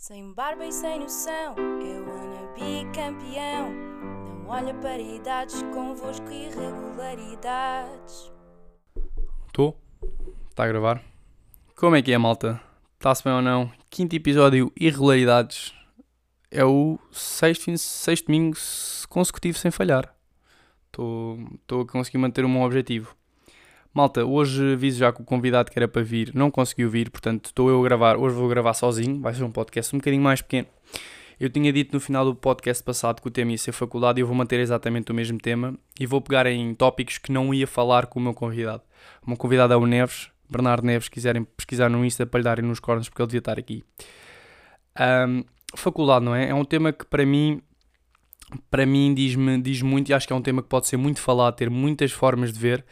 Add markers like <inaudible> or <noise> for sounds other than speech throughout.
Sem barba e sem noção, eu wanna campeão. Não olha para idades, convosco irregularidades. Estou? Está a gravar? Como é que é, malta? Está-se bem ou não? Quinto episódio, irregularidades. É o sexto, sexto domingo consecutivo sem falhar. Estou a conseguir manter o meu objetivo. Malta, hoje aviso já que o convidado que era para vir não conseguiu vir, portanto estou eu a gravar. Hoje vou gravar sozinho, vai ser um podcast um bocadinho mais pequeno. Eu tinha dito no final do podcast passado que o tema ia ser faculdade e eu vou manter exatamente o mesmo tema e vou pegar em tópicos que não ia falar com o meu convidado. O meu convidado é o Neves, Bernardo Neves, se quiserem pesquisar no Insta para lhe darem nos cornos porque ele devia estar aqui. Um, faculdade, não é? É um tema que para mim para mim diz-me diz muito e acho que é um tema que pode ser muito falado, ter muitas formas de ver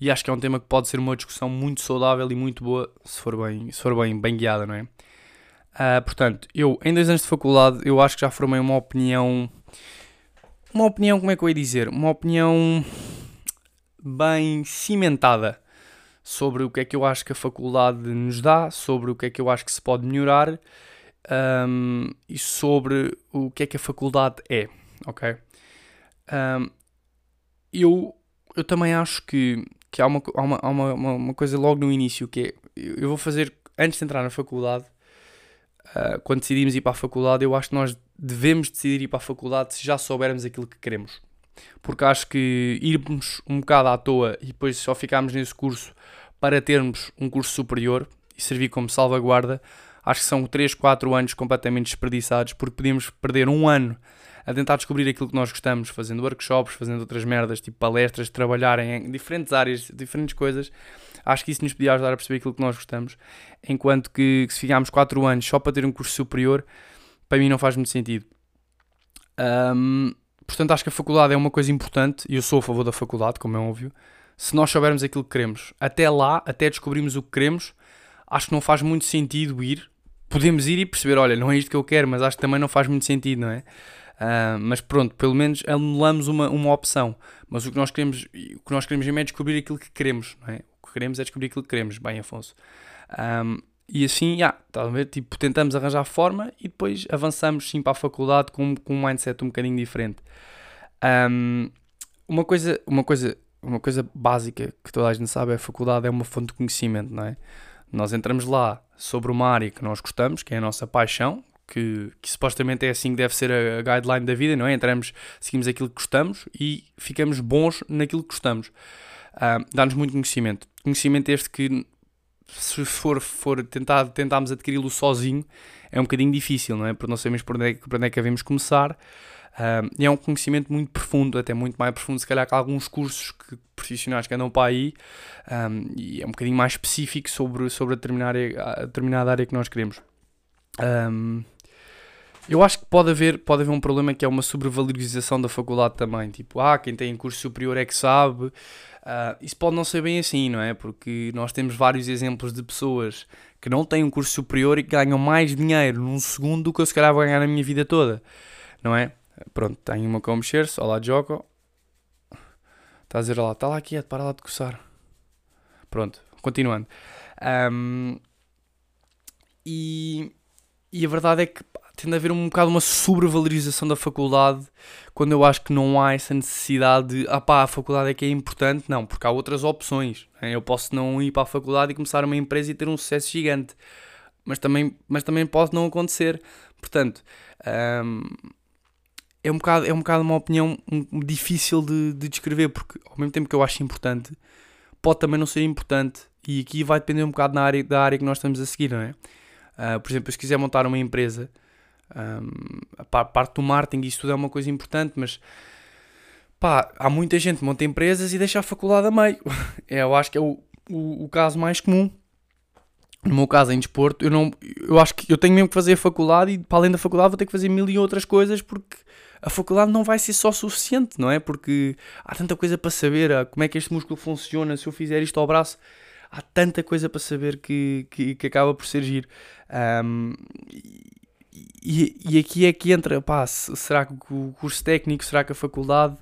e acho que é um tema que pode ser uma discussão muito saudável e muito boa se for bem, se for bem, bem guiada, não é? Uh, portanto, eu em dois anos de faculdade eu acho que já formei uma opinião uma opinião, como é que eu ia dizer? Uma opinião bem cimentada sobre o que é que eu acho que a faculdade nos dá, sobre o que é que eu acho que se pode melhorar um, e sobre o que é que a faculdade é, ok? Um, eu, eu também acho que que há uma, há uma, há uma, uma, coisa logo no início que é, eu vou fazer, antes de entrar na faculdade, uh, quando decidimos ir para a faculdade, eu acho que nós devemos decidir ir para a faculdade se já soubermos aquilo que queremos. Porque acho que irmos um bocado à toa e depois só ficarmos nesse curso para termos um curso superior e servir como salvaguarda, acho que são 3, 4 anos completamente desperdiçados, porque podemos perder um ano a tentar descobrir aquilo que nós gostamos, fazendo workshops, fazendo outras merdas, tipo palestras, trabalhar em diferentes áreas, diferentes coisas. Acho que isso nos podia ajudar a perceber aquilo que nós gostamos. Enquanto que, que se ficarmos 4 anos só para ter um curso superior, para mim não faz muito sentido. Um, portanto, acho que a faculdade é uma coisa importante e eu sou a favor da faculdade, como é óbvio. Se nós soubermos aquilo que queremos, até lá, até descobrirmos o que queremos, acho que não faz muito sentido ir. Podemos ir e perceber, olha, não é isto que eu quero, mas acho que também não faz muito sentido, não é? Uh, mas pronto, pelo menos anulamos uma, uma opção. Mas o que nós queremos, o que nós queremos é descobrir aquilo que queremos. Não é? O que queremos é descobrir aquilo que queremos, bem, Afonso. Um, e assim, já, tá a ver? Tipo, tentamos arranjar forma e depois avançamos sim para a faculdade com, com um mindset um bocadinho diferente. Um, uma coisa, uma coisa, uma coisa básica que toda a gente sabe é a faculdade é uma fonte de conhecimento, não é? Nós entramos lá sobre uma área que nós gostamos, que é a nossa paixão, que, que, supostamente é assim que deve ser a, a, guideline da vida, não é? Entramos, seguimos aquilo que gostamos e ficamos bons naquilo que gostamos. Uh, Dá-nos muito conhecimento. Conhecimento este que, se for, for tentar, tentarmos adquiri-lo sozinho, é um bocadinho difícil, não é? Porque não sabemos por onde é, por onde é que devemos começar. Uh, e é um conhecimento muito profundo, até muito mais profundo, se calhar, que alguns cursos que, profissionais que andam para aí. Um, e é um bocadinho mais específico sobre, sobre a, determinada, a determinada área que nós queremos. Um, eu acho que pode haver, pode haver um problema que é uma sobrevalorização da faculdade também. Tipo, ah, quem tem curso superior é que sabe. Uh, isso pode não ser bem assim, não é? Porque nós temos vários exemplos de pessoas que não têm um curso superior e que ganham mais dinheiro num segundo do que eu se calhar vou ganhar na minha vida toda, não é? Pronto, tenho uma com mexer-se. Olá, Joko. Está a dizer lá, está lá quieto, para lá de coçar. Pronto, continuando. Um, e, e a verdade é que tende a haver um bocado uma sobrevalorização da faculdade quando eu acho que não há essa necessidade de ah pá, a faculdade é que é importante, não, porque há outras opções. Eu posso não ir para a faculdade e começar uma empresa e ter um sucesso gigante, mas também, mas também pode não acontecer. Portanto, hum, é, um bocado, é um bocado uma opinião difícil de, de descrever, porque ao mesmo tempo que eu acho importante, pode também não ser importante, e aqui vai depender um bocado na área, da área que nós estamos a seguir, não é? Uh, por exemplo, se quiser montar uma empresa um, a parte do marketing, isso tudo é uma coisa importante, mas pá, há muita gente que monta empresas e deixa a faculdade a meio. <laughs> É, eu acho que é o, o, o, caso mais comum. No meu caso, em desporto, eu, não, eu acho que eu tenho mesmo que fazer a faculdade e para além da faculdade vou ter que fazer mil e outras coisas porque a faculdade não vai ser só suficiente, não é? Porque há tanta coisa para saber, como é que este músculo funciona, se eu fizer isto ao braço, há tanta coisa para saber que, que, que acaba por ser giro. Um, e, e aqui é que entra, pá, será que o curso técnico, será que a faculdade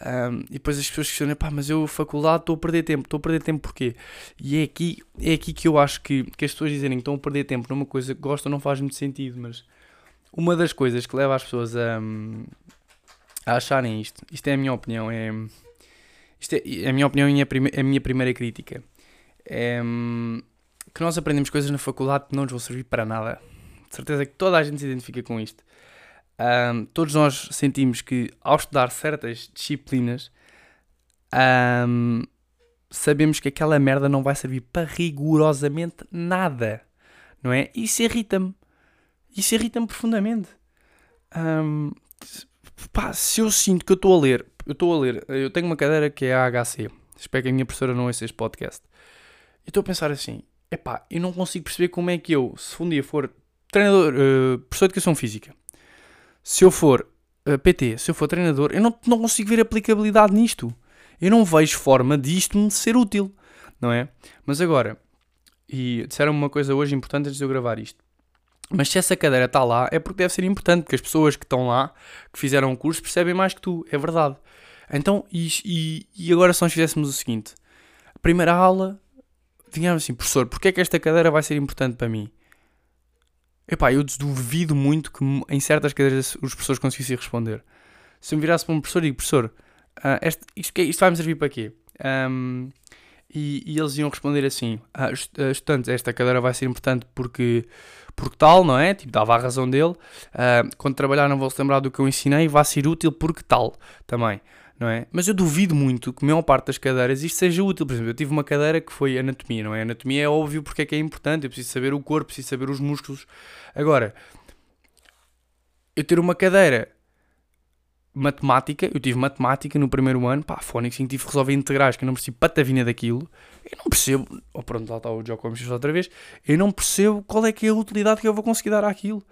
Um, e depois as pessoas questionam, pá, mas eu, faculdade, estou a perder tempo. Estou a perder tempo porquê? E é aqui, é aqui que eu acho que, que as pessoas dizerem que estão a perder tempo numa coisa que gostam não faz muito sentido, mas uma das coisas que leva as pessoas a, a acharem isto, isto é a minha opinião, é, isto é, é a minha opinião e a, a minha primeira crítica, é que nós aprendemos coisas na faculdade que não nos vão servir para nada. De certeza que toda a gente se identifica com isto. Um, todos nós sentimos que ao estudar certas disciplinas um, sabemos que aquela merda não vai servir para rigorosamente nada, não é? Isso irrita-me. Isso irrita-me profundamente. Um, pá, se eu sinto que eu estou a ler, eu estou a ler, eu tenho uma cadeira que é a HC, espero que a minha professora não ouça este podcast. Eu estou a pensar assim, epá, eu não consigo perceber como é que eu, se um dia for treinador, uh, professor de educação física, se eu for uh, eh, PT, se eu for treinador, eu não, não consigo ver aplicabilidade nisto. Eu não vejo forma disto me ser útil, não é? Mas agora, e disseram uma coisa hoje importante antes de eu gravar isto. Mas se essa cadeira está lá, é porque deve ser importante, porque as pessoas que estão lá, que fizeram o curso, percebem mais que tu, é verdade. Então, e, e, e agora se nós fizéssemos o seguinte: a primeira aula, digamos assim, professor, porque é que esta cadeira vai ser importante para mim? Epá, eu duvido muito que em certas cadeiras os professores conseguissem responder. Se eu me virasse para um professor e digo, professor, uh, este, isto, isto vai-me servir para quê? Um, e, e, eles iam responder assim: ah, estudantes, esta cadeira vai ser importante porque, porque tal, não é? Tipo, dava a razão dele. Uh, quando trabalhar, não vou se lembrar do que eu ensinei, vai ser útil porque tal também não é? Mas eu duvido muito que a maior parte das cadeiras isto seja útil. Por exemplo, eu tive uma cadeira que foi anatomia, não é? Anatomia é óbvio porque é que é importante, eu preciso saber o corpo, preciso saber os músculos. Agora, eu ter uma cadeira matemática, eu tive matemática no primeiro ano, pá, fónico, sim, tive que resolver integrais, que eu não percebo patavina daquilo, eu não percebo, oh pronto, lá está o Joe Comes outra vez, eu não percebo qual é que é a utilidade que eu vou conseguir dar àquilo.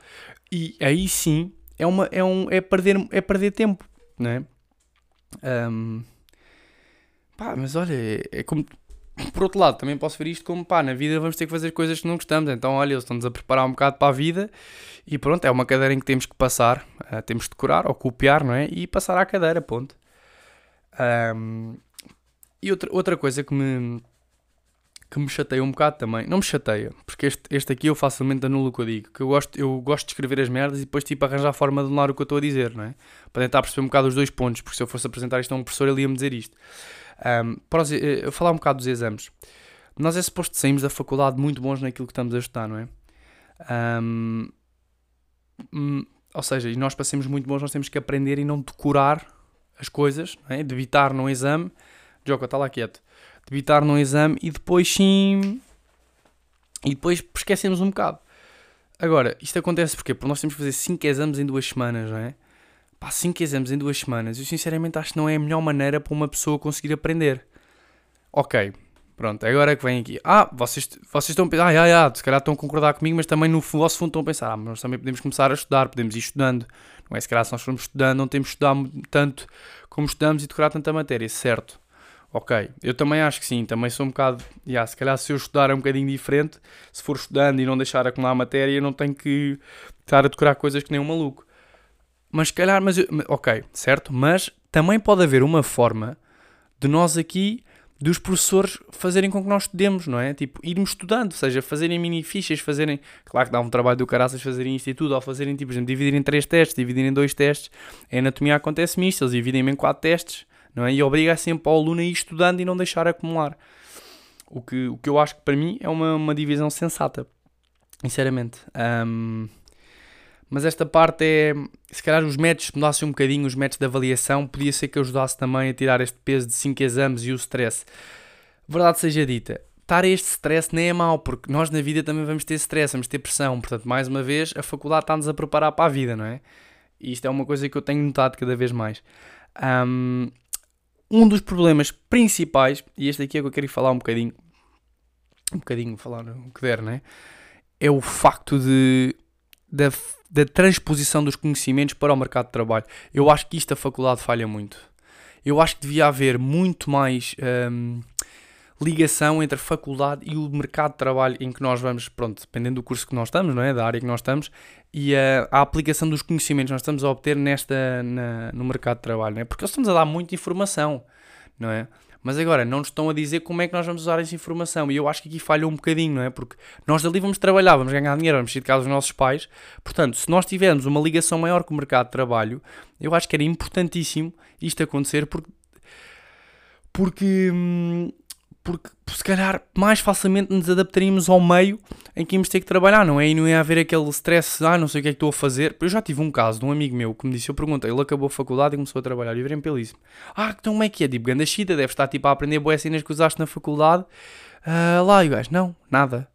E aí sim, é, uma, é, um, é, perder, é perder tempo, não é? Um, pá, mas olha, é, como. Por outro lado, também posso ver isto como pá, na vida vamos ter que fazer coisas que não gostamos. Então, olha, eles estão-nos a preparar um bocado para a vida e pronto, é uma cadeira em que temos que passar, uh, temos de decorar ou copiar, não é? E passar à cadeira, ponto. Um, e outra, outra coisa que me, que me chateia um bocado também. Não me chateia, porque este, este aqui eu facilmente anulo o que eu digo. Que eu gosto, eu gosto de escrever as merdas e depois tipo arranjar a forma de anular o que eu estou a dizer, não é? Para tentar perceber um bocado os dois pontos, porque se eu fosse apresentar isto a um professor ele ia-me dizer isto. Um, para eu falar um bocado dos exames. Nós é suposto saímos da faculdade muito bons naquilo que estamos a estudar, não é? Um, ou seja, e nós para sermos muito bons nós temos que aprender e não decorar as coisas, não é? Debitar num exame. Joca, está lá quieto debitar num exame e depois sim. E depois esquecemos um bocado. Agora, isto acontece porque nós temos que fazer 5 exames em duas semanas, não é? Pá, 5 exames em duas semanas. Eu sinceramente acho que não é a melhor maneira para uma pessoa conseguir aprender. Ok, pronto, agora é que vem aqui. Ah, vocês, vocês estão a pensar, ah, ah, ah, se calhar estão a concordar comigo, mas também no vosso fundo estão a pensar, ah, mas nós também podemos começar a estudar, podemos ir estudando. Não é? Se calhar se nós formos estudando, não temos que estudar tanto como estudamos e decorar tanta matéria, certo? Ok, eu também acho que sim, também sou um bocado. Yeah, se calhar se eu estudar é um bocadinho diferente, se for estudando e não deixar acumular a matéria, não tenho que estar a decorar coisas que nem um maluco. Mas se calhar, mas eu, ok, certo? Mas também pode haver uma forma de nós aqui, dos professores, fazerem com que nós estudemos, não é? Tipo, irmos estudando, ou seja, fazerem mini fichas, fazerem. Claro que dá um trabalho do caraças fazerem isto e tudo, ou fazerem, tipo, por exemplo, dividirem em três testes, dividirem em dois testes. Em anatomia acontece-me eles dividem-me em quatro testes não é? E obriga sempre ao aluno a ir estudando e não deixar acumular. O que, o que eu acho que para mim é uma, uma divisão sensata, sinceramente. Um, mas esta parte é, se calhar os métodos mudassem um bocadinho, os métodos de avaliação, podia ser que ajudasse também a tirar este peso de 5 exames e o stress. Verdade seja dita, estar este stress nem é mau, porque nós na vida também vamos ter stress, vamos ter pressão. Portanto, mais uma vez, a faculdade está-nos a preparar para a vida, não é? E isto é uma coisa que eu tenho notado cada vez mais. Um, um dos problemas principais, e este aqui é que eu quero falar um bocadinho, um bocadinho, falar o que der, né? É o facto de, da, da transposição dos conhecimentos para o mercado de trabalho. Eu acho que isto a faculdade falha muito. Eu acho que devia haver muito mais hum, ligação entre a faculdade e o mercado de trabalho em que nós vamos, pronto, dependendo do curso que nós estamos, não é? Da área que nós estamos, e a, a aplicação dos conhecimentos que nós estamos a obter nesta, na, no mercado de trabalho, não é? Porque eles estamos a dar muita informação, não é? Mas agora, não nos estão a dizer como é que nós vamos usar essa informação. E eu acho que aqui falha um bocadinho, não é? Porque nós ali vamos trabalhar, vamos ganhar dinheiro, vamos sair de casa dos nossos pais. Portanto, se nós tivermos uma ligação maior com o mercado de trabalho, eu acho que era importantíssimo isto acontecer porque. Porque. Hum, porque se calhar mais facilmente nos adaptaríamos ao meio em que íamos ter que trabalhar, não é? E não ia haver aquele stress, ah, não sei o que é que estou a fazer. Eu já tive um caso de um amigo meu que me disse, eu perguntei, ele acabou a faculdade e começou a trabalhar, e virei pelo isso. Ah, então como é que é? Tipo, ganda chita, deve estar tipo a aprender boas cenas que usaste na faculdade. Uh, lá, e o gajo, não, nada.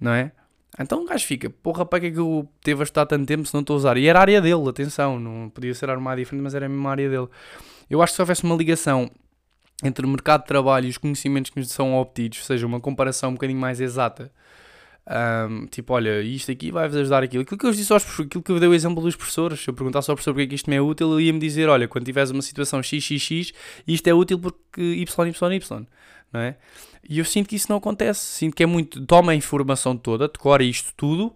Não é? Então o gajo fica, porra, para que é que eu teve a estudar tanto tempo se não estou a usar? E era a área dele, atenção, não podia ser armado diferente, mas era a mesma área dele. Eu acho que se houvesse uma ligação entre o mercado de trabalho e os conhecimentos que nos são obtidos, ou seja, uma comparação um bocadinho mais exata. Um, tipo, olha, isto aqui vai-vos ajudar aquilo. Aquilo que eu disse aos aquilo que eu dei o exemplo dos professores, se eu perguntasse ao professor porque é que isto me é útil, ele ia-me dizer, olha, quando tiveres uma situação XXX, isto é útil porque YYY, não é? E eu sinto que isso não acontece, sinto que é muito, toma a informação toda, decora isto tudo,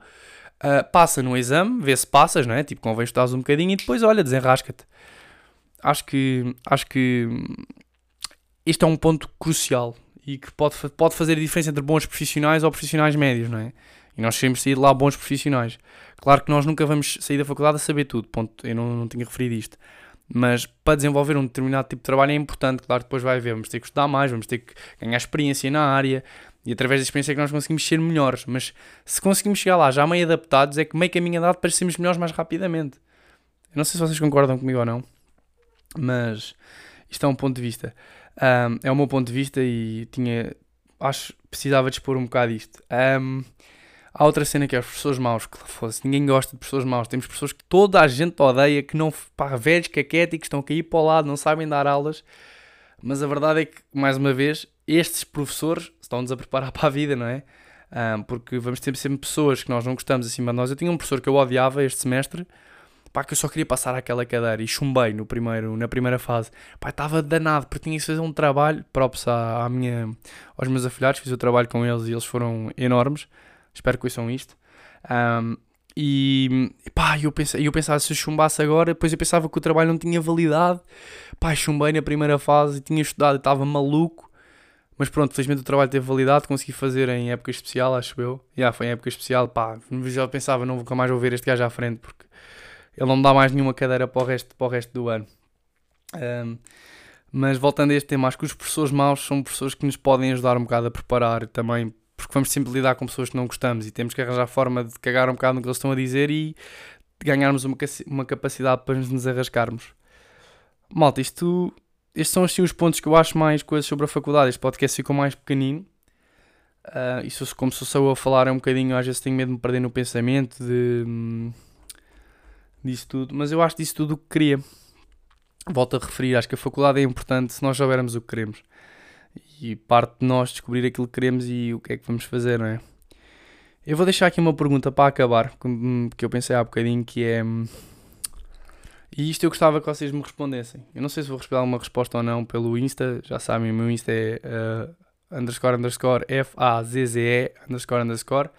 uh, passa no exame, vê se passas, não é? Tipo, convém estudar um bocadinho e depois, olha, desenrasca-te. Acho que, acho que este é um ponto crucial e que pode, pode fazer a diferença entre bons profissionais ou profissionais médios, não é? E nós queremos sair de lá bons profissionais. Claro que nós nunca vamos sair da faculdade a saber tudo, ponto, eu não, não tinha referido isto. Mas para desenvolver um determinado tipo de trabalho é importante, claro, depois vai haver, vamos ter que estudar mais, vamos ter que ganhar experiência na área e através da experiência é que nós conseguimos ser melhores. Mas se conseguimos chegar lá já meio adaptados, é que meio caminho andado para sermos melhores mais rapidamente. Eu não sei se vocês concordam comigo ou não, mas isto é um ponto de vista. Um, é o meu ponto de vista e tinha. Acho precisava de expor um bocado isto. Um, há outra cena que é os professores maus, que fosse, ninguém gosta de professores maus. Temos pessoas que toda a gente odeia, que não. pá, velhos, caquéticos, estão a cair para o lado, não sabem dar aulas. Mas a verdade é que, mais uma vez, estes professores estão-nos a preparar <laughs> para a vida, não é? Um, porque vamos ter sempre pessoas que nós não gostamos acima de nós. Eu tinha um professor que eu odiava este semestre pá, que eu só queria passar aquela cadeira e chumbei no primeiro, na primeira fase. Pá, estava danado, porque tinha que fazer um trabalho, próprio à, à minha, aos meus afilhados, fiz o trabalho com eles e eles foram enormes. Espero que ouçam isto. Um, e pá, eu, eu pensava se eu chumbasse agora, depois eu pensava que o trabalho não tinha validade. Pá, chumbei na primeira fase, tinha estudado, estava maluco. Mas pronto, felizmente o trabalho teve validade, consegui fazer em época especial, acho eu. Já, yeah, foi em época especial, pá, já pensava, não vou mais ouvir este gajo à frente, porque ele não me dá mais nenhuma cadeira para o resto, para o resto do ano. Um, mas voltando a este tema, acho que os professores maus são pessoas que nos podem ajudar um bocado a preparar também, porque vamos sempre lidar com pessoas que não gostamos e temos que arranjar forma de cagar um bocado no que eles estão a dizer e ganharmos uma, uma capacidade para nos arrascarmos. Malta, isto, estes são assim os pontos que eu acho mais coisas sobre a faculdade. Este podcast ficou mais pequenino. Uh, isso, como sou eu a falar, é um bocadinho, às vezes tenho medo de me perder no pensamento, de. Hum, disso tudo, mas eu acho disso tudo o que queria. Volto a referir, acho que a faculdade é importante se nós soubermos o que queremos. E parte de nós descobrir aquilo que queremos e o que é que vamos fazer, não é? Eu vou deixar aqui uma pergunta para acabar, que eu pensei há bocadinho, que é... E isto eu gostava que vocês me respondessem. Eu não sei se vou receber alguma resposta ou não pelo Insta, já sabem, o meu Insta é uh, underscore underscore F-A-Z-Z-E underscore underscore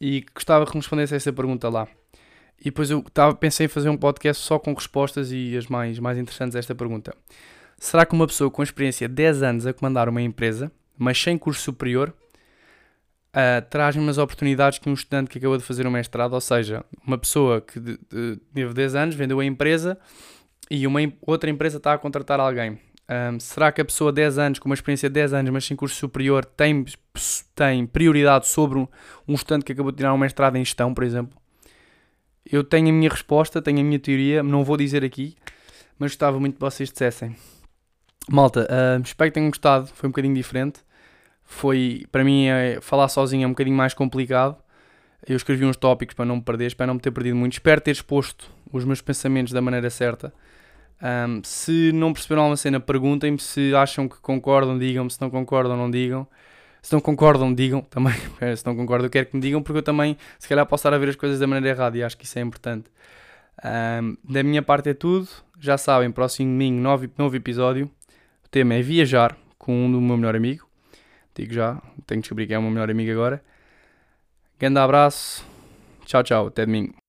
e gostava que me respondesse essa pergunta lá. E depois eu tava, pensei em fazer um podcast só com respostas e as mais, mais interessantes a esta pergunta. Será que uma pessoa com experiência de 10 anos a comandar uma empresa, mas sem curso superior, uh, traz umas oportunidades que um estudante que acabou de fazer um mestrado, ou seja, uma pessoa que teve 10 anos, vendeu a empresa e uma outra empresa está a contratar alguém. Um, ah, será que a pessoa de 10 anos, com uma experiência de 10 anos, mas sem curso superior, tem, tem prioridade sobre um, um estudante que acabou de tirar um mestrado em gestão, por exemplo? Eu tenho a minha resposta, tenho a minha teoria, não vou dizer aqui, mas gostava muito que vocês dissessem. Malta, uh, espero que tenham gostado, foi um bocadinho diferente. Foi, para mim, é, falar sozinho é um bocadinho mais complicado. Eu escrevi uns tópicos para não me perder, espero não me ter perdido muito. Espero ter exposto os meus pensamentos da maneira certa. Um, se não perceberam alguma cena, perguntem-me. Se acham que concordam, digam-me. Se não concordam, não digam. Se não concordam, digam também. <laughs> Se não concordam, eu quero que me digam, porque eu também, se calhar, posso estar a ver as coisas da maneira errada e acho que isso é importante. Um, da minha parte é tudo. Já sabem, próximo domingo, novo, novo episódio. O tema é viajar com um do meu melhor amigo. Digo já, tenho que descobrir quem é o meu melhor amigo agora. Grande abraço. Tchau, tchau. Até domingo.